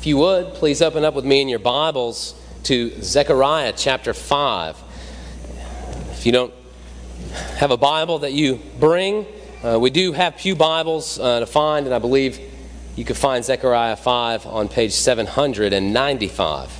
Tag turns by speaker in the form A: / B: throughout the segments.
A: If you would, please open up with me in your Bibles to Zechariah chapter 5. If you don't have a Bible that you bring, uh, we do have Pew Bibles uh, to find, and I believe you can find Zechariah 5 on page 795.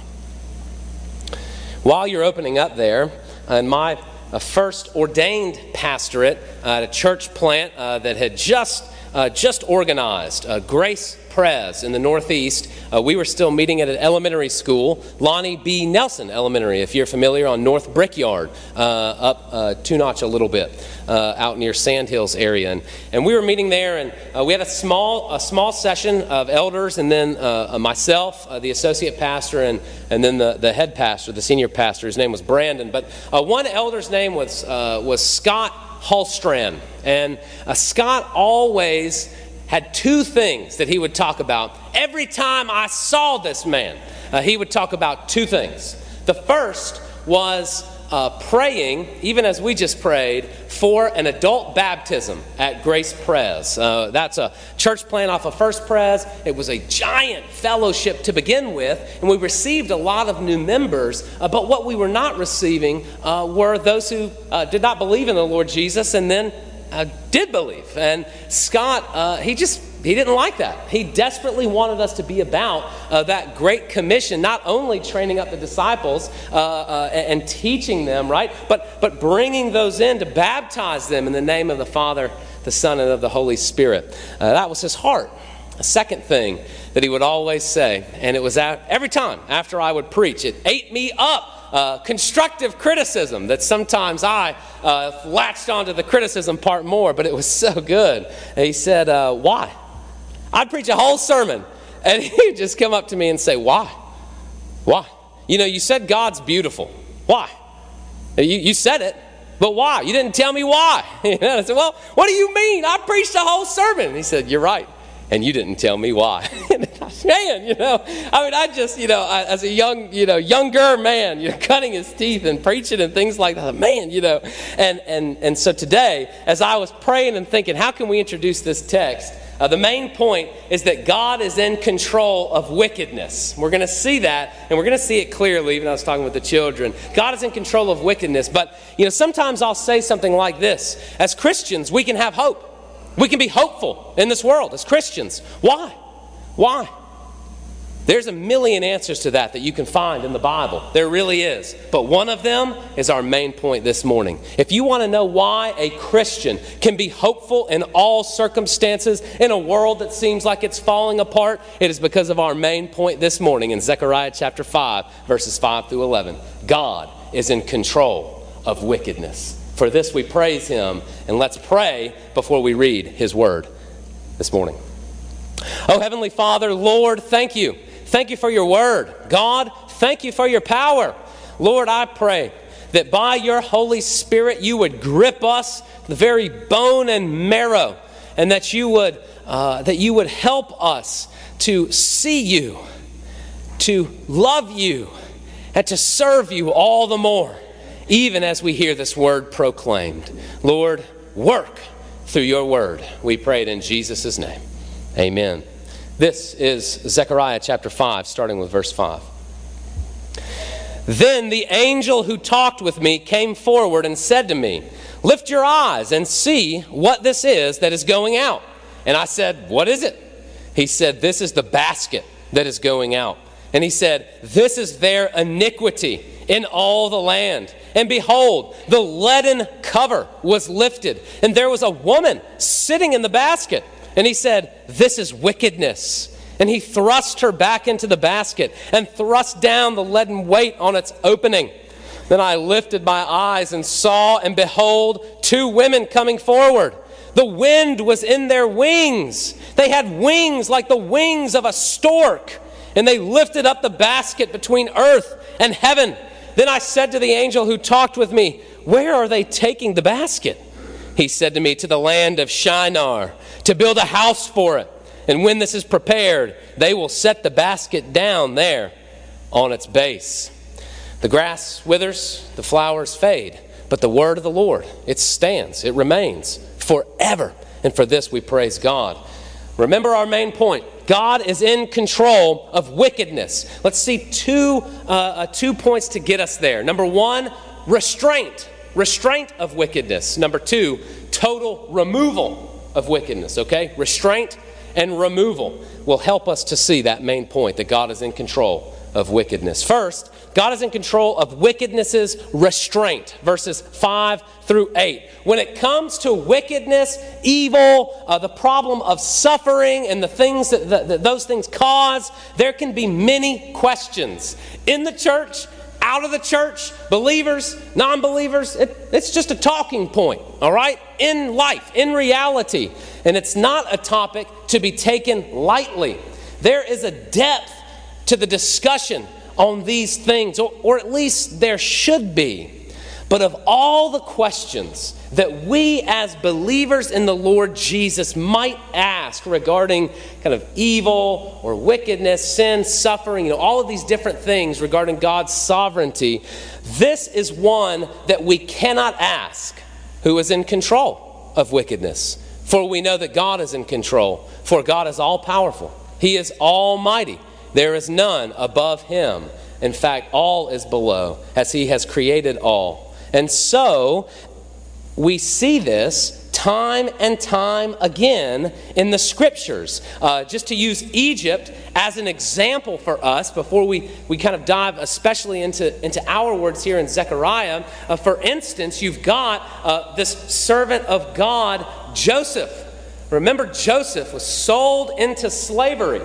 A: While you're opening up there, in my uh, first ordained pastorate at a church plant uh, that had just, uh, just organized, uh, Grace Pres in the Northeast. Uh, we were still meeting at an elementary school, Lonnie B. Nelson Elementary, if you're familiar, on North Brickyard, uh, up uh, two notch a little bit, uh, out near Sandhills area. And, and we were meeting there, and uh, we had a small, a small session of elders, and then myself, the associate pastor, and, and then the, the head pastor, the senior pastor. His name was Brandon. But one elder's name was, was Scott Hallstrand. And Scott always had two things that he would talk about. Every time I saw this man, uh, he would talk about two things. The first was uh, praying, even as we just prayed, for an adult baptism at Grace Pres. Uh, that's a church plan off of First Pres. It was a giant fellowship to begin with, and we received a lot of new members. Uh, but what we were not receiving uh, were those who uh, did not believe in the Lord Jesus and then uh, did believe. And Scott, uh, he just he didn't like that. He desperately wanted us to be about uh, that great commission, not only training up the disciples uh, uh, and, teaching them, right, but, but bringing those in to baptize them in the name of the Father, the Son, and of the Holy Spirit. Uh, that was his heart. A second thing that he would always say, and it was at, every time after I would preach, it ate me up uh, constructive criticism that sometimes I uh, latched onto the criticism part more, but it was so good. And he said, uh, Why? I'd preach a whole sermon, and he'd just come up to me and say, Why? Why? You know, you said God's beautiful. Why? You, you said it, but why? You didn't tell me why. I said, Well, what do you mean? I preached a whole sermon. He said, You're right and you didn't tell me why. man, you know, I mean, I just, you know, I, as a young, you know, younger man, you know, cutting his teeth and preaching and things like that, man, you know, and and and so today, as I was praying and thinking, how can we introduce this text? Uh, the main point is that God is in control of wickedness. We're going to see that, and we're going to see it clearly. Even I was talking with the children, God is in control of wickedness. But you know, sometimes I'll say something like this: As Christians, we can have hope. We can be hopeful in this world as Christians. Why? Why? There's a million answers to that that you can find in the Bible. There really is. But one of them is our main point this morning. If you want to know why a Christian can be hopeful in all circumstances in a world that seems like it's falling apart, it is because of our main point this morning in Zechariah chapter 5, verses 5 through 11. God is in control of wickedness. For this we praise him, and let's pray before we read his word this morning. Oh, Heavenly Father, Lord, thank you. Thank you for your word. God, thank you for your power. Lord, I pray that by your Holy Spirit you would grip us, the very bone and marrow, and that you would, uh, that you would help us to see you, to love you, and to serve you all the more even as we hear this word proclaimed. Lord, work through your word. We pray it in Jesus' name. Amen. This is Zechariah chapter 5, starting with verse 5. Then the angel who talked with me came forward and said to me, Lift your eyes and see what this is that is going out. And I said, What is it? He said, This is the basket that is going out. And he said, This is their iniquity in all the land. And behold, the leaden cover was lifted, and there was a woman sitting in the basket. And he said, This is wickedness. And he thrust her back into the basket and thrust down the leaden weight on its opening. Then I lifted my eyes and saw, and behold, two women coming forward. The wind was in their wings. They had wings like the wings of a stork. And they lifted up the basket between earth and heaven. Then I said to the angel who talked with me, Where are they taking the basket? He said to me, To the land of Shinar, to build a house for it. And when this is prepared, they will set the basket down there on its base. The grass withers, the flowers fade, but the word of the Lord, it stands, it remains forever. And for this we praise God. Remember our main point. God is in control of wickedness. Let's see two, uh, uh, two points to get us there. Number one, restraint. Restraint of wickedness. Number two, total removal of wickedness. Okay? Restraint and removal will help us to see that main point that God is in control of wickedness. First, God is in control of wickedness's restraint, verses 5 through 8. When it comes to wickedness, evil, uh, the problem of suffering, and the things that, that, that those things cause, there can be many questions. In the church, out of the church, believers, non believers, it, it's just a talking point, all right? In life, in reality. And it's not a topic to be taken lightly. There is a depth to the discussion on these things, or, or at least there should be. But of all the questions that we as believers in the Lord Jesus might ask regarding kind of evil or wickedness, sin, suffering, you know, all of these different things regarding God's sovereignty, this is one that we cannot ask who is in control of wickedness. For we know that God is in control, for God is all powerful, He is almighty. There is none above Him. In fact, all is below, as He has created all. And so, we see this time and time again in the scriptures. Uh, just to use Egypt as an example for us before we, we kind of dive especially into, into our words here in Zechariah, uh, for instance, you've got uh, this servant of God, Joseph. Remember, Joseph was sold into slavery.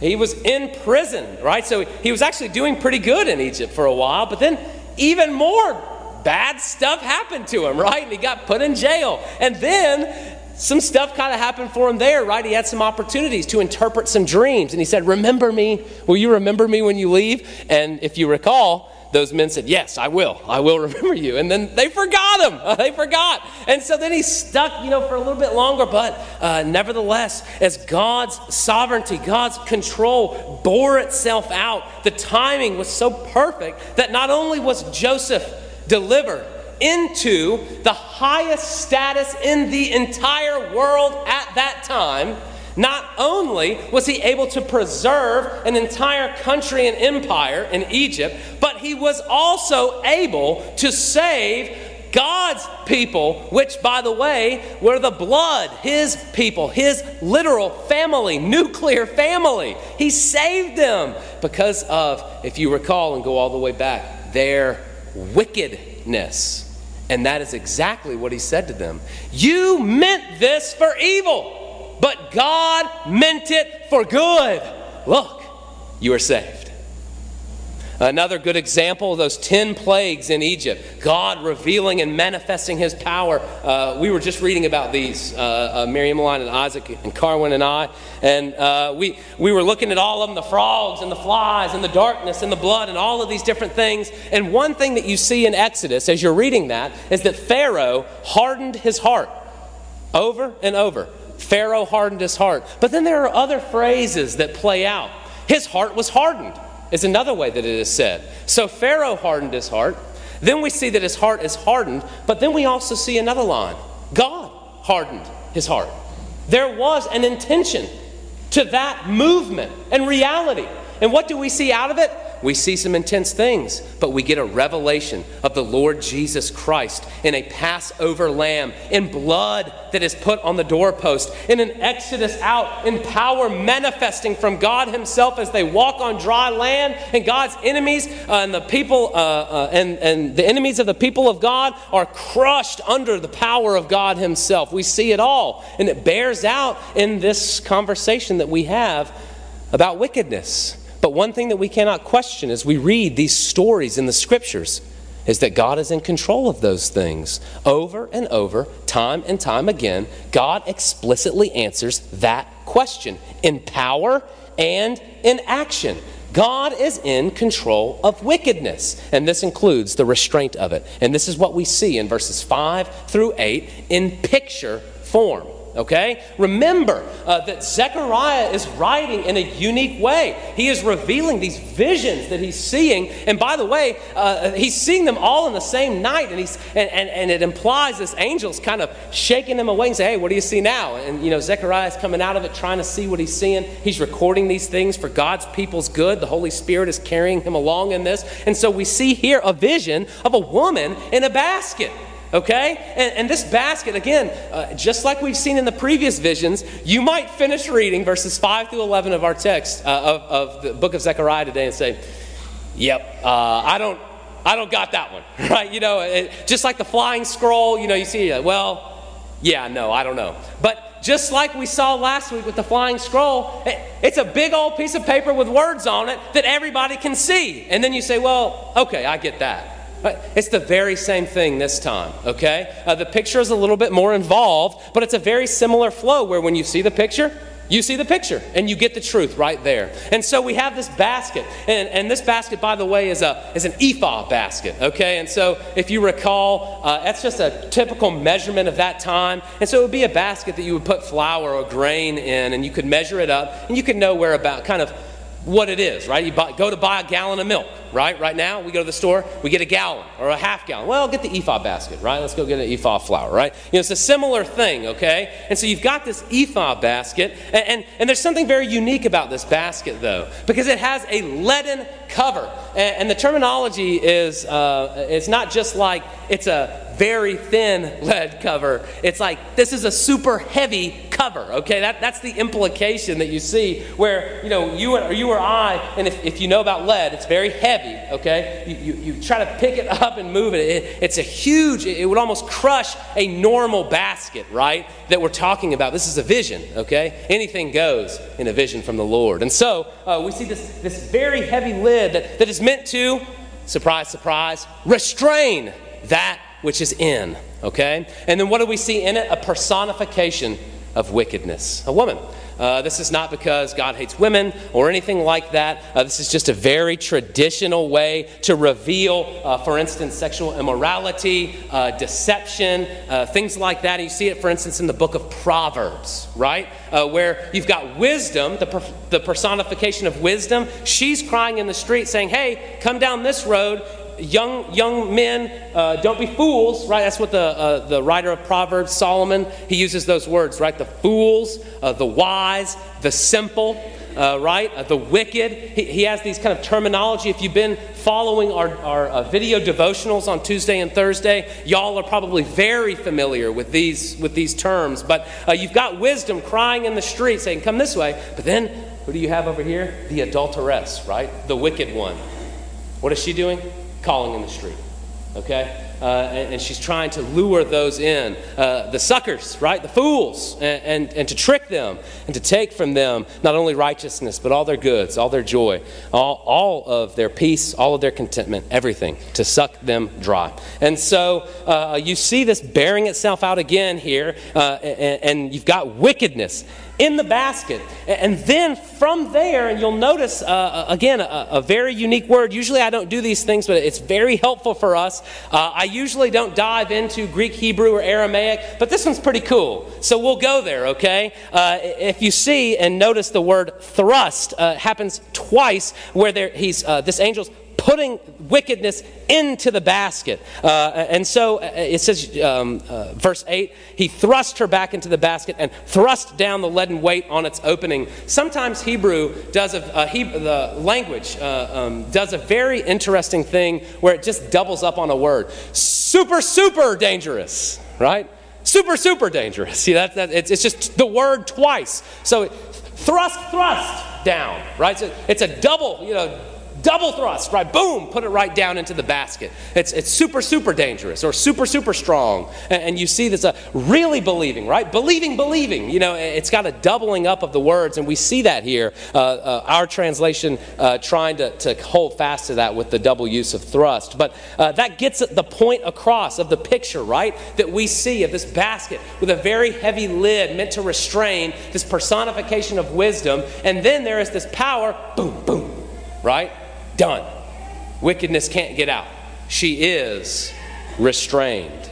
A: He was in prison, right? So he was actually doing pretty good in Egypt for a while, but then even more bad stuff happened to him, right? And he got put in jail. And then some stuff kind of happened for him there, right? He had some opportunities to interpret some dreams. And he said, Remember me. Will you remember me when you leave? And if you recall, those men said, Yes, I will. I will remember you. And then they forgot him. they forgot. And so then he stuck, you know, for a little bit longer. But uh, nevertheless, as God's sovereignty, God's control bore itself out, the timing was so perfect that not only was Joseph delivered, into the highest status in the entire world at that time, not only was he able to preserve an entire country and empire in Egypt, but he was also able to save God's people, which, by the way, were the blood, his people, his literal family, nuclear family. He saved them because of, if you recall and go all the way back, their wickedness. And that is exactly what he said to them. You meant this for evil but God meant it for good. Look, you are saved. Another good example those 10 plagues in Egypt, God revealing and manifesting his power. Uh, we were just reading about these, uh, uh, Miriam Line and Isaac and Carwin and I, and uh, we, we were looking at all of them the frogs and the flies and the darkness and the blood and all of these different things. And one thing that you see in Exodus as you're reading that is that Pharaoh hardened his heart over and over. Pharaoh hardened his heart. But then there are other phrases that play out. His heart was hardened, is another way that it is said. So Pharaoh hardened his heart. Then we see that his heart is hardened, but then we also see another line God hardened his heart. There was an intention to that movement and reality. And what do we see out of it? we see some intense things, but we get a revelation of the Lord Jesus Christ in a Passover lamb, in blood that is put on the doorpost, in an exodus out, in power manifesting from God Himself as they walk on dry land, and God's enemies uh, and the people uh, uh, and, and the enemies of the people of God are crushed under the power of God Himself. We see it all, and it bears out in this conversation that we have about wickedness. But one thing that we cannot question as we read these stories in the scriptures is that God is in control of those things. Over and over, time and time again, God explicitly answers that question in power and in action. God is in control of wickedness, and this includes the restraint of it. And this is what we see in verses 5 through 8 in picture form. Okay? Remember uh, that Zechariah is writing in a unique way. He is revealing these visions that he's seeing. And by the way, uh, he's seeing them all in the same night. And, he's, and, and, and it implies this angel's kind of shaking him away and say, hey, what do you see now? And, you know, Zechariah is coming out of it trying to see what he's seeing. He's recording these things for God's people's good. The Holy Spirit is carrying him along in this. And so we see here a vision of a woman in a basket. Okay? And, and this basket, again, uh, just like we've seen in the previous visions, you might finish reading verses 5 through 11 of our text uh, of, of the book of Zechariah today and say, Yep, uh, I don't. I don't got that one, right? You know, it, just like the flying scroll, you know, you see, uh, well, yeah, no, I don't know. But just like we saw last week with the flying scroll, it, it's a big old piece of paper with words on it that everybody can see. And then you say, well, okay, I get that. But it's the very same thing this time, okay? Uh, the picture is a little bit more involved, but it's a very similar flow where when you see the picture, you see the picture and you get the truth right there. And so we have this basket. And, and this basket, by the way, is, a, is an ephah basket, okay? And so if you recall, uh, that's just a typical measurement of that time. And so it would be a basket that you would put flour or grain in and you could measure it up and you could know where about kind of what it is, right? You buy, go to buy a gallon of milk, right? Right now, we go to the store, we get a gallon or a half gallon. Well, get the ephah basket, right? Let's go get an ephah flour, right? You know, it's a similar thing, okay? And so you've got this ephah basket, and, and, and there's something very unique about this basket, though, because it has a leaden cover. And, and the terminology is uh, it's not just like it's a very thin lead cover. It's like this is a super heavy cover. Okay, that, that's the implication that you see where you know you or you or I, and if, if you know about lead, it's very heavy. Okay, you, you, you try to pick it up and move it. it it's a huge. It would almost crush a normal basket, right? That we're talking about. This is a vision. Okay, anything goes in a vision from the Lord, and so uh, we see this this very heavy lid that, that is meant to surprise, surprise, restrain that which is in. Okay? And then what do we see in it? A personification of wickedness. A woman. Uh, this is not because God hates women or anything like that. Uh, this is just a very traditional way to reveal, uh, for instance, sexual immorality, uh, deception, uh, things like that. And you see it, for instance, in the book of Proverbs, right? Uh, where you've got wisdom, the, per- the personification of wisdom. She's crying in the street saying, Hey, come down this road young young men uh, don't be fools right? That's what the uh, the writer of proverbs solomon he uses those words right? The fools uh, the wise the simple uh, right? Uh, the wicked. He, he, has these kind of terminology. If you've been following our, our video devotionals on tuesday and thursday y'all are probably very familiar with these with these terms. But you've got wisdom crying in the street saying come this way. But then who do you have over here? The adulteress right? The wicked one. What is she doing calling in the street. Okay? Uh, and, and, she's trying to lure those in, uh, the suckers, right? The fools, and, and, and, to trick them and to take from them not only righteousness, but all their goods, all their joy, all, all of their peace, all of their contentment, everything, to suck them dry. And so uh, you see this bearing itself out again here, uh, and, and you've got wickedness in the basket. And then from there, and you'll notice, uh, again, a, a, very unique word. Usually I don't do these things, but it's very helpful for us. Uh, I usually don't dive into Greek, Hebrew, or Aramaic, but this one's pretty cool. So we'll go there, okay? Uh, if you see and notice the word thrust uh, happens twice, where there, he's, uh, this angel's putting wickedness into the basket. Uh, and so uh, it says, um, uh, verse 8, he thrust her back into the basket and thrust down the leaden weight on its opening. Sometimes Hebrew does a, Hebrew, the language uh, um, does a very interesting thing where it just doubles up on a word. Super, super dangerous, right? Super, super dangerous. See, that, that it's, it's just the word twice. So thrust, thrust down, right? So it's a double, you know, double thrust, right? Boom, put it right down into the basket. It's, it's super, super dangerous or super, super strong. And, and you see this uh, really believing, right? Believing, believing. You know, it's got a doubling up of the words, and we see that here. Uh, uh, our translation uh, trying to, to hold fast to that with the double use of thrust. But uh, that gets the point across of the picture, right? That we see of this basket with a very heavy lid meant to restrain this personification of wisdom. And then there is this power, boom, boom, right? Done. Wickedness can't get out. She is restrained.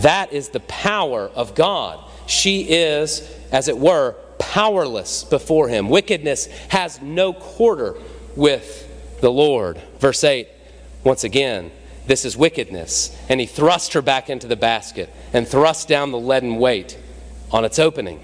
A: That is the power of God she is, as it were, powerless before him. Wickedness has no quarter with the Lord. Verse 8, once again, this is wickedness. And he thrust her back into the basket and thrust down the leaden weight on its opening.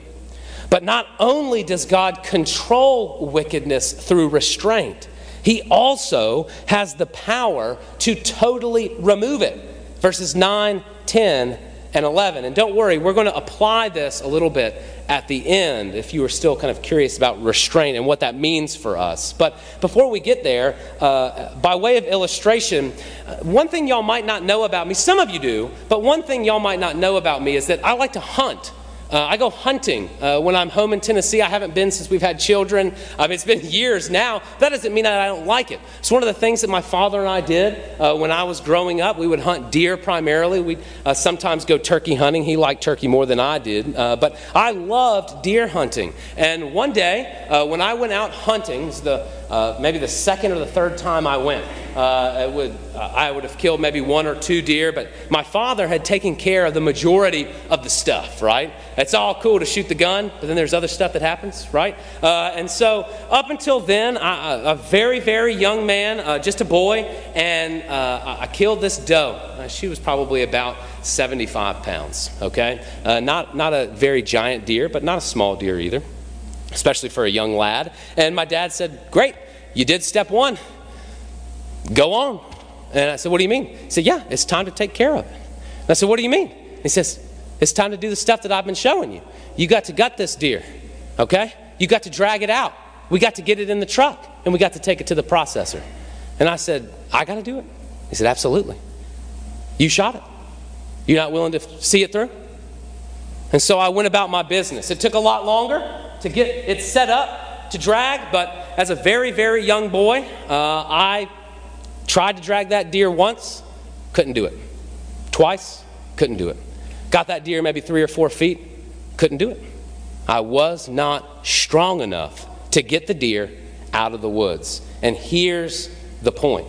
A: But not only does God control wickedness through restraint, he also has the power to totally remove it. Verses 9, 10, and 11. And don't worry, we're going to apply this a little bit at the end if you are still kind of curious about restraint and what that means for us. But before we get there, uh, by way of illustration, uh, one thing y'all might not know about me, some of you do, but one thing y'all might not know about me is that I like to hunt. Uh, I go hunting uh, when I'm home in Tennessee. I haven't been since we've had children. Mean, it's been years now. That doesn't mean that I don't like it. It's one of the things that my father and I did uh, when I was growing up. We would hunt deer primarily. We'd uh, sometimes go turkey hunting. He liked turkey more than I did. Uh, but I loved deer hunting. And one day, uh, when I went out hunting, the uh, maybe the second or the third time I went. Uh, would, uh, I would have killed maybe one or two deer, but my father had taken care of the majority of the stuff, right? It's all cool to shoot the gun, but then there's other stuff that happens, right? Uh, and so up until then, I, a very, very young man, uh, just a boy, and uh, I killed this doe. she was probably about 75 pounds, okay? not, not a very giant deer, but not a small deer either especially for a young lad. And my dad said, Great, you did step one. Go on. And I said, What do you mean? He said, Yeah, it's time to take care of it. And I said, What do you mean? He says, It's time to do the stuff that I've been showing you. You got to gut this deer, okay? You got to drag it out. We got to get it in the truck, and we got to take it to the processor. And I said, I got to do it. He said, Absolutely. You shot it. You're not willing to see it through? And so I went about my business. It took a lot longer to get it set up to drag, but as a very, very young boy, uh, I tried to drag that deer once, couldn't do it. Twice, couldn't do it. Got that deer maybe three or four feet, couldn't do it. I was not strong enough to get the deer out of the woods. And here's the point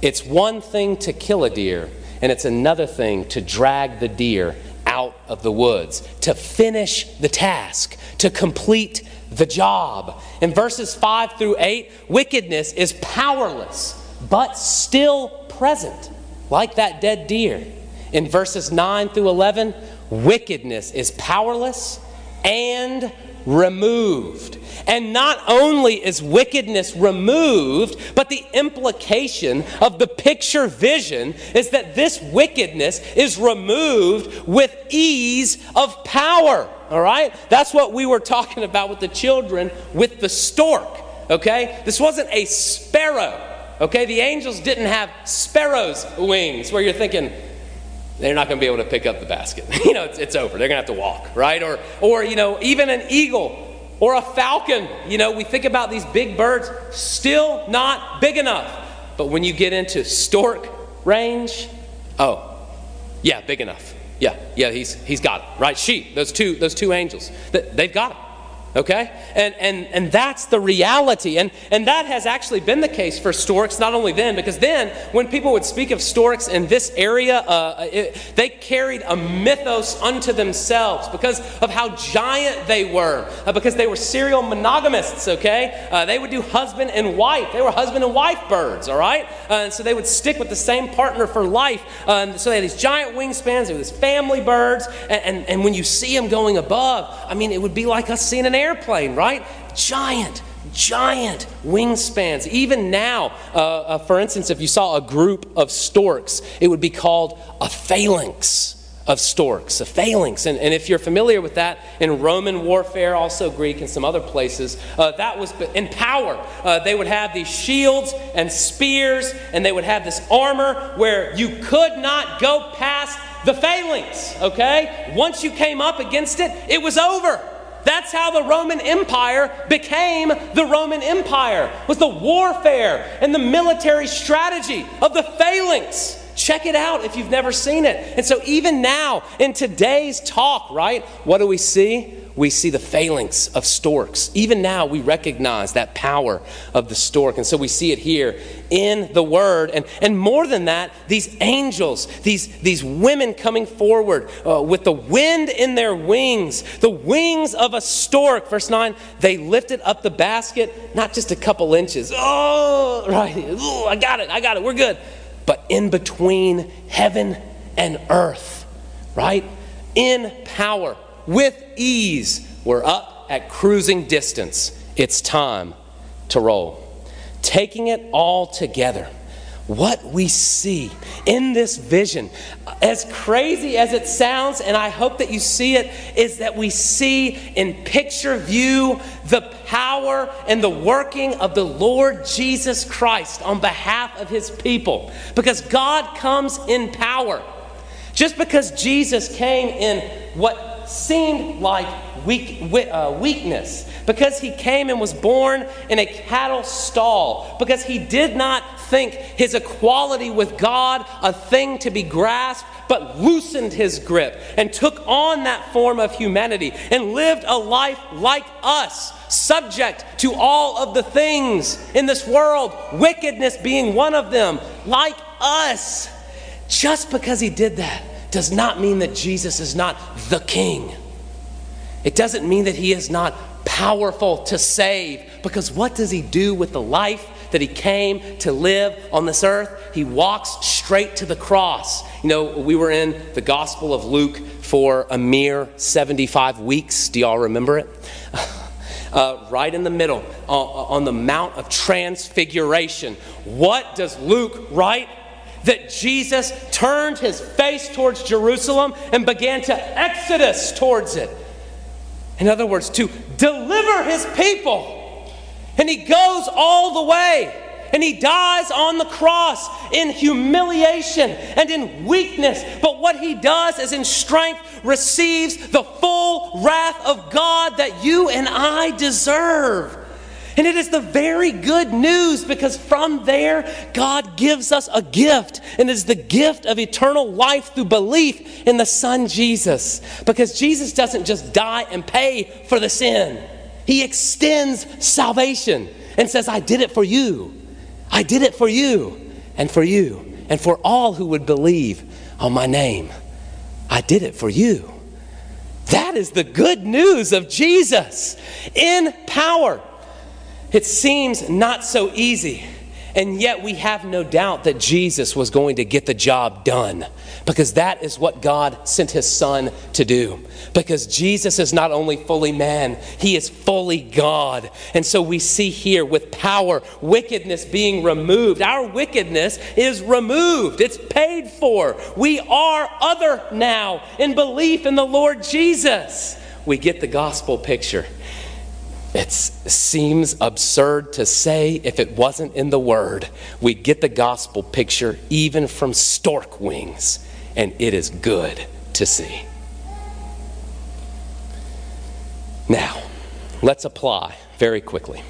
A: it's one thing to kill a deer, and it's another thing to drag the deer out of the woods, to finish the task, to complete the job. In verses 5 through 8, wickedness is powerless, but still present, like that dead deer. In verses 9 through 11, wickedness is powerless and removed. And not only is wickedness removed, but the implication of the picture vision is that this wickedness is removed with ease of power. All right? That's what we were talking about with the children with the stork. Okay? This wasn't a sparrow. Okay? The angels didn't have sparrow's wings where you're thinking, they're not going to be able to pick up the basket. you know, it's, it's over. They're going to have to walk, right? Or, or, you know, even an eagle or a falcon. You know, we think about these big birds, still not big enough. But when you get into stork range, oh, yeah, big enough. Yeah, yeah, he's, he's got it, right? She, those two, those two angels, they've got it. Okay? And, and, and that's the reality. And, and that has actually been the case for storks, not only then, because then when people would speak of storks in this area, uh, it, they carried a mythos unto themselves because of how giant they were, uh, because they were serial monogamists, okay? Uh, they would do husband and wife. They were husband and wife birds, all right? Uh, and so they would stick with the same partner for life. Uh, and so they had these giant wingspans, they were these family birds. And, and, and when you see them going above, I mean, it would be like us seeing an airplane, right? Giant, giant wingspans. Even now, uh, uh, for instance, if you saw a group of storks, it would be called a phalanx of storks, a phalanx. And, and if you're familiar with that in Roman warfare, also Greek and some other places, uh, that was in power. Uh, they would have these shields and spears, and they would have this armor where you could not go past the phalanx, okay? Once you came up against it, it was over. That's how the Roman Empire became the Roman Empire. Was the warfare and the military strategy of the phalanx. Check it out if you've never seen it. And so even now in today's talk, right? What do we see? We see the phalanx of storks. Even now, we recognize that power of the stork. And so we see it here in the Word. And, and more than that, these angels, these, these women coming forward uh, with the wind in their wings, the wings of a stork. Verse 9, they lifted up the basket, not just a couple inches. Oh, right. I got it. I got it. We're good. But in between heaven and earth, right? In power, with ease, we're up at cruising distance. It's time to roll. Taking it all together what we see in this vision, as crazy as it sounds, and I hope that you see it, is that we see in picture view the power and the working of the Lord Jesus Christ on behalf of his people. Because God comes in power. Just because Jesus came in what seemed like weak, uh, weakness, because he came and was born in a cattle stall, because he did not think his equality with God a thing to be grasped, but loosened his grip and took on that form of humanity and lived a life like us, subject to all of the things in this world, wickedness being one of them, like us. Just because he did that does not mean that Jesus is not the king. It doesn't mean that he is not powerful to save, because what does he do with the life that he came to live on this earth? He walks straight to the cross. You know, we were in the Gospel of Luke for a mere 75 weeks. Do y'all remember it? Uh, right in the middle, uh, on the Mount of Transfiguration. What does Luke write? That Jesus turned his face towards Jerusalem and began to exodus towards it. In other words, to deliver his people. And he goes all the way. And he dies on the cross in humiliation and in weakness. But what he does is in strength receives the full wrath of God that you and I deserve. And it is the very good news because from there, God gives us a gift, and it is the gift of eternal life through belief in the Son Jesus. Because Jesus doesn't just die and pay for the sin, He extends salvation and says, I did it for you. I did it for you and for you and for all who would believe on my name. I did it for you. That is the good news of Jesus in power. It seems not so easy, and yet we have no doubt that Jesus was going to get the job done because that is what God sent his son to do. Because Jesus is not only fully man, he is fully God. And so we see here with power, wickedness being removed. Our wickedness is removed, it's paid for. We are other now in belief in the Lord Jesus. We get the gospel picture. It seems absurd to say if it wasn't in the Word. We get the gospel picture even from stork wings, and it is good to see. Now, let's apply very quickly.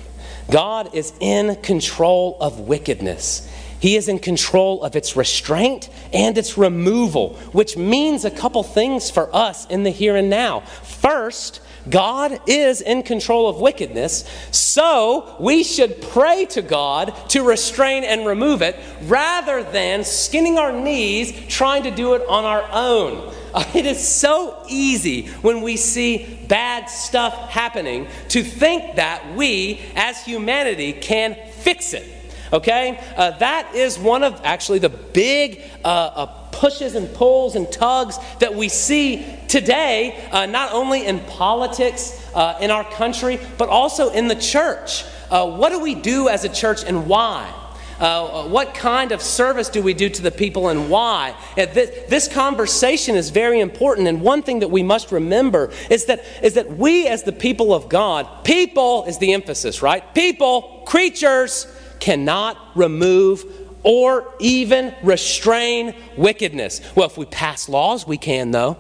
A: God is in control of wickedness. He is in control of its restraint and its removal, which means a couple things for us in the here and now. First, God is in control of wickedness, so we should pray to God to restrain and remove it rather than skinning our knees trying to do it on our own. It is so easy when we see bad stuff happening to think that we, as humanity, can fix it. Okay? Uh, that is one of actually the big uh, uh, pushes and pulls and tugs that we see today, uh, not only in politics uh, in our country, but also in the church. Uh, what do we do as a church and why? Uh, what kind of service do we do to the people and why? This, this, conversation is very important, and one thing that we must remember is that, is that we, as the people of God, people is the emphasis, right? People, creatures, cannot remove or even restrain wickedness. Well, if we pass laws, we can, though.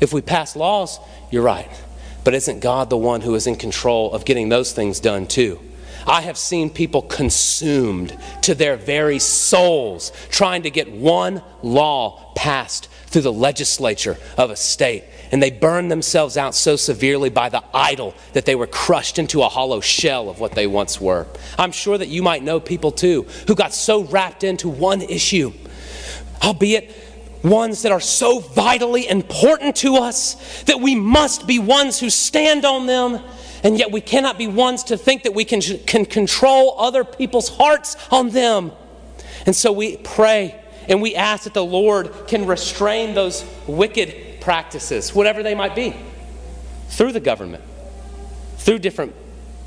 A: If we pass laws, you're right. But isn't God the one who is in control of getting those things done, too? I have seen people consumed to their very souls trying to get one law passed through the legislature of a state. And they burned themselves out so severely by the idol that they were crushed into a hollow shell of what they once were. I'm sure that you might know people too who got so wrapped into one issue, albeit ones that are so vitally important to us that we must be ones who stand on them and yet we cannot be ones to think that we can, can control other people's hearts on them. And so we pray and we ask that the Lord can restrain those wicked practices, whatever they might be, through the government, through different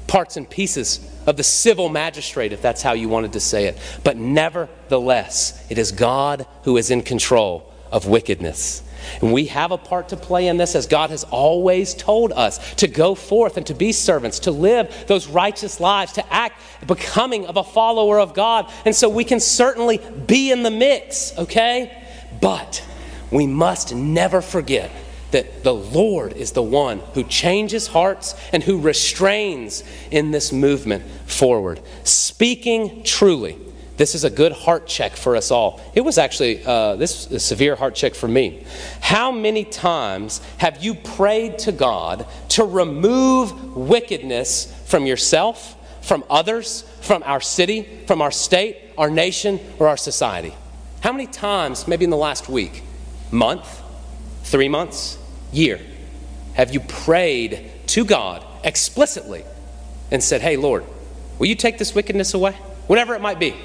A: parts and pieces of the civil magistrate, if that's how you wanted to say it. But nevertheless, it is God who is in control of wickedness. And we have a part to play in this as God has always told us to go forth and to be servants, to live those righteous lives, to act becoming of a follower of God. And so we can certainly be in the mix, okay? But we must never forget that the Lord is the one who changes hearts and who restrains in this movement forward. Speaking truly this is a good heart check for us all. It was actually uh, this a severe heart check for me. How many times have you prayed to God to remove wickedness from yourself, from others, from our city, from our state, our nation, or our society? How many times, maybe in the last week, month, three months, year, have you prayed to God explicitly and said, Hey, Lord, will you take this wickedness away? Whatever it might be.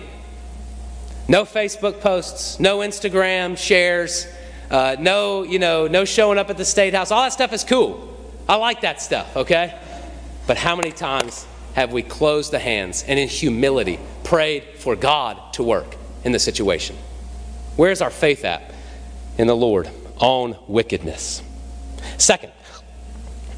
A: No Facebook posts, no Instagram shares, uh, no, you know, no showing up at the state house. All that stuff is cool. I like that stuff, okay? But how many times have we closed the hands and in humility prayed for God to work in the situation? Where's our faith at in the Lord on wickedness? Second,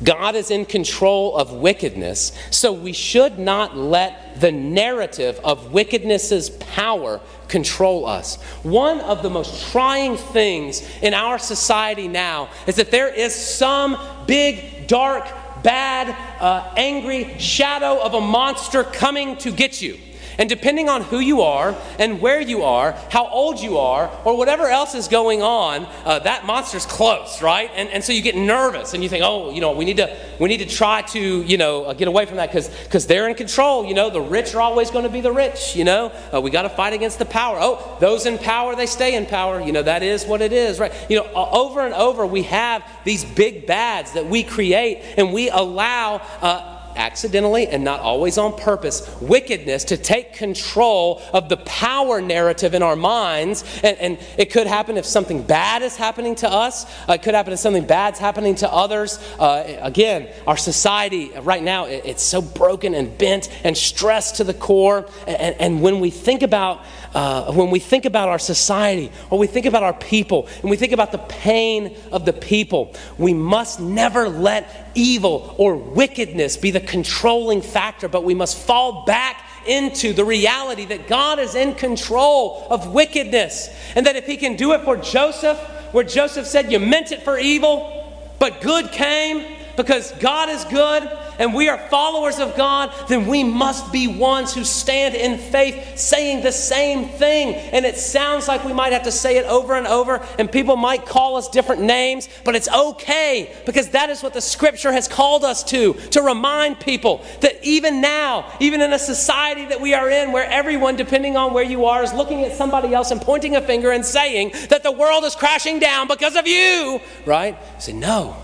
A: God is in control of wickedness, so we should not let the narrative of wickedness's power control us. One of the most trying things in our society now is that there is some big, dark, bad, uh, angry shadow of a monster coming to get you. And depending on who you are and where you are, how old you are, or whatever else is going on, uh, that monster's close, right? And, and so you get nervous and you think, oh, you know, we need to, we need to try to, you know, uh, get away from that because they're in control. You know, the rich are always going to be the rich, you know. Uh, we got to fight against the power. Oh, those in power, they stay in power. You know, that is what it is, right? You know, over and over, we have these big bads that we create and we allow uh, accidentally and not always on purpose, wickedness to take control of the power narrative in our minds. And, and it could happen if something bad is happening to us, uh, it could happen if something bad's happening to others. Uh, again, our society right now, it, it's so broken and bent and stressed to the core. And, and when we think about uh, when we think about our society or we think about our people and we think about the pain of the people, we must never let evil or wickedness be the controlling factor, but we must fall back into the reality that God is in control of wickedness. And that if He can do it for Joseph, where Joseph said, You meant it for evil, but good came because God is good and we are followers of God, then we must be ones who stand in faith saying the same thing. And it sounds like we might have to say it over and over, and people might call us different names, but it's okay because that is what the scripture has called us to to remind people that even now, even in a society that we are in where everyone, depending on where you are, is looking at somebody else and pointing a finger and saying that the world is crashing down because of you, right? say, no,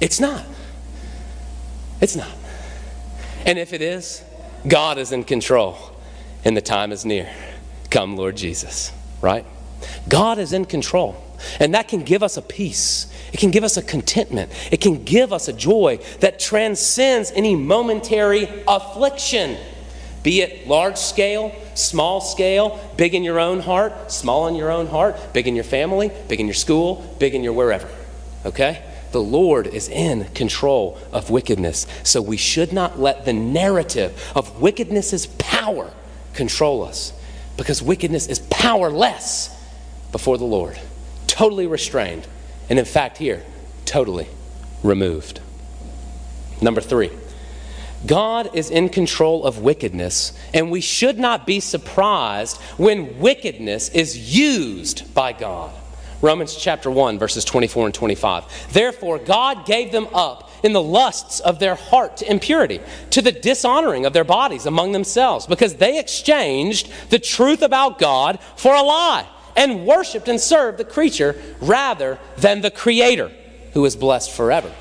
A: it's not. It's not. And if it is, God is in control and the time is near. Come, Lord Jesus, right? God is in control. And that can give us a peace. It can give us a contentment. It can give us a joy that transcends any momentary affliction, be it large scale, small scale, big in your own heart, small in your own heart, big in your family, big in your school, big in your wherever. Okay? The Lord is in control of wickedness. So we should not let the narrative of wickedness's power control us because wickedness is powerless before the Lord, totally restrained. And in fact, here, totally removed. Number three, God is in control of wickedness, and we should not be surprised when wickedness is used by God. Romans chapter 1, verses 24 and 25. Therefore, God gave them up in the lusts of their heart to impurity, to the dishonoring of their bodies among themselves, because they exchanged the truth about God for a lie, and worshiped and served the creature rather than the Creator, who is blessed forever.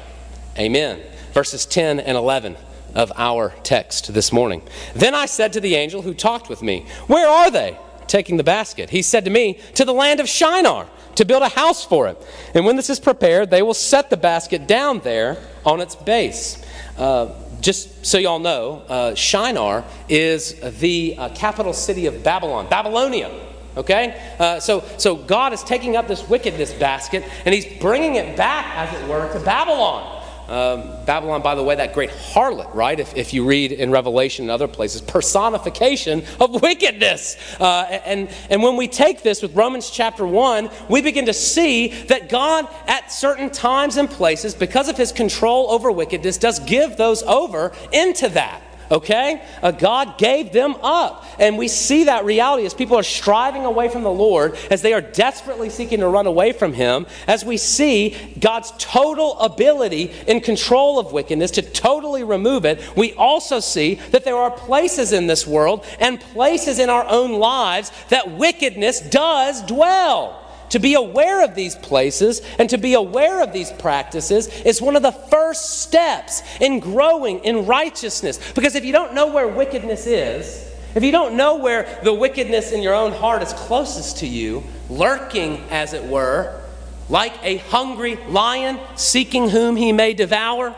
A: Amen. Verses 10 and 11 of our text this morning. Then I said to the angel who talked with me, Where are they? Taking the basket. He said to me, To the land of Shinar, to build a house for it. And when this is prepared, they will set the basket down there on its base. Uh, just so y'all know, uh, Shinar is the uh, capital city of Babylon, Babylonia. Okay? Uh, so, so God is taking up this wickedness basket and he's bringing it back, as it were, to Babylon. Um, Babylon, by the way, that great harlot, right? If, if you read in Revelation and other places, personification of wickedness. Uh, and, and when we take this with Romans chapter 1, we begin to see that God, at certain times and places, because of his control over wickedness, does give those over into that okay? Uh, God gave them up. And we see that reality as people are striving away from the Lord, as they are desperately seeking to run away from Him, as we see God's total ability in control of wickedness to totally remove it, we also see that there are places in this world and places in our own lives that wickedness does dwell. To be aware of these places and to be aware of these practices is one of the first steps in growing in righteousness. Because if you don't know where wickedness is, if you don't know where the wickedness in your own heart is closest to you, lurking as it were, like a hungry lion seeking whom he may devour,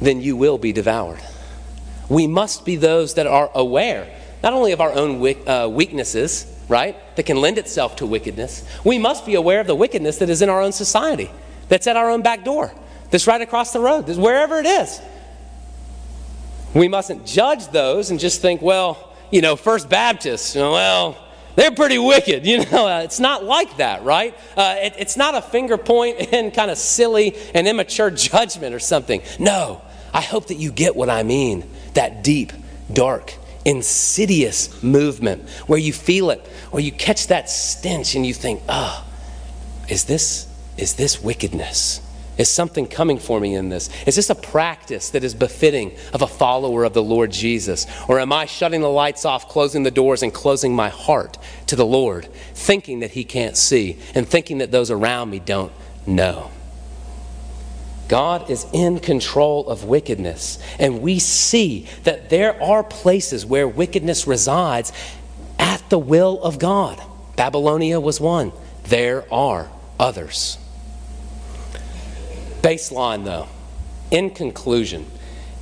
A: then you will be devoured. We must be those that are aware, not only of our own uh, weaknesses right, that can lend itself to wickedness, we must be aware of the wickedness that is in our own society, that's at our own back door, that's right across the road, that's wherever it is. We mustn't judge those and just think, well, you know, First Baptists, well, they're pretty wicked. You know, uh, it's not like that, right? Uh, it, it's not a finger point and kind of silly and immature judgment or something. No, I hope that you get what I mean. That deep, dark, insidious movement where you feel it or you catch that stench and you think, oh, is this, is this wickedness? Is something coming for me in this? Is this a practice that is befitting of a follower of the Lord Jesus? Or am I shutting the lights off, closing the doors, and closing my heart to the Lord, thinking that He can't see and thinking that those around me don't know? God is in control of wickedness. And we see that there are places where wickedness resides at the will of God. Babylonia was one, there are others. Baseline, though, in conclusion,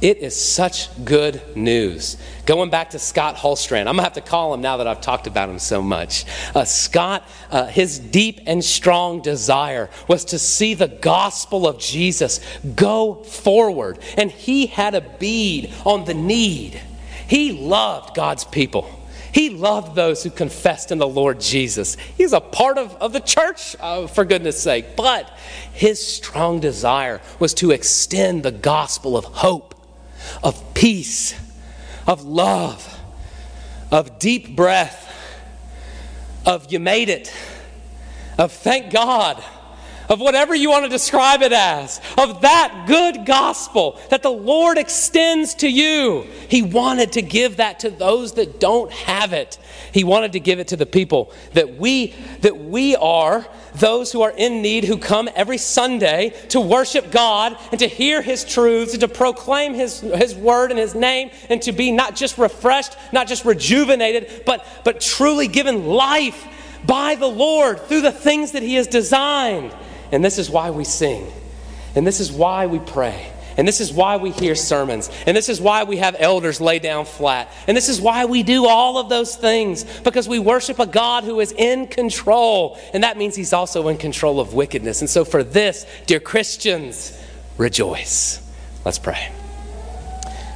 A: it is such good news. Going back to Scott Holstrand, I'm going to have to call him now that I've talked about him so much. Uh, Scott, uh, his deep and strong desire was to see the gospel of Jesus go forward, and he had a bead on the need. He loved God's people. He loved those who confessed in the Lord Jesus. He's a part of, of the church, uh, for goodness sake. But his strong desire was to extend the gospel of hope of peace, of love, of deep breath, of you made it, of thank God, of whatever you want to describe it as, of that good gospel that the Lord extends to you. He wanted to give that to those that don't have it. He wanted to give it to the people that we that we are those who are in need who come every Sunday to worship God and to hear His truths and to proclaim His, His word and His name and to be not just refreshed, not just rejuvenated, but, but truly given life by the Lord through the things that He has designed. And this is why we sing, and this is why we pray. And this is why we hear sermons. And this is why we have elders lay down flat. And this is why we do all of those things because we worship a God who is in control. And that means he's also in control of wickedness. And so, for this, dear Christians, rejoice. Let's pray.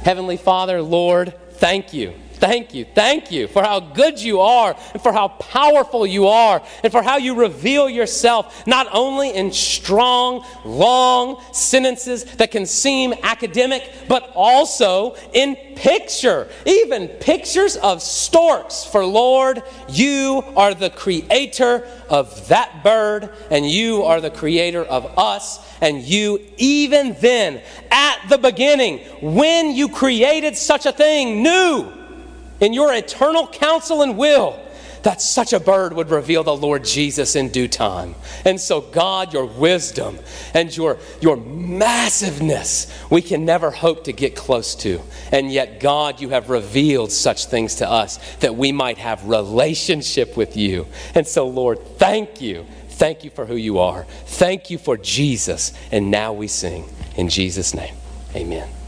A: Heavenly Father, Lord, thank you thank you, thank you for how good you are and for how powerful you are and for how you reveal yourself not only in strong, long sentences that can seem academic, but also in picture, even pictures of storks. For Lord, you are the creator of that bird and you are the creator of us and you, even then, at the beginning, when you created such a thing, knew in your eternal counsel and will that such a bird would reveal the Lord Jesus in due time. And so, God, your wisdom and your, your massiveness, we can never hope to get close to. And yet, God, you have revealed such things to us that we might have relationship with you. And so, Lord, thank you Thank you for who you are. Thank you for Jesus. And now we sing in Jesus' name. Amen.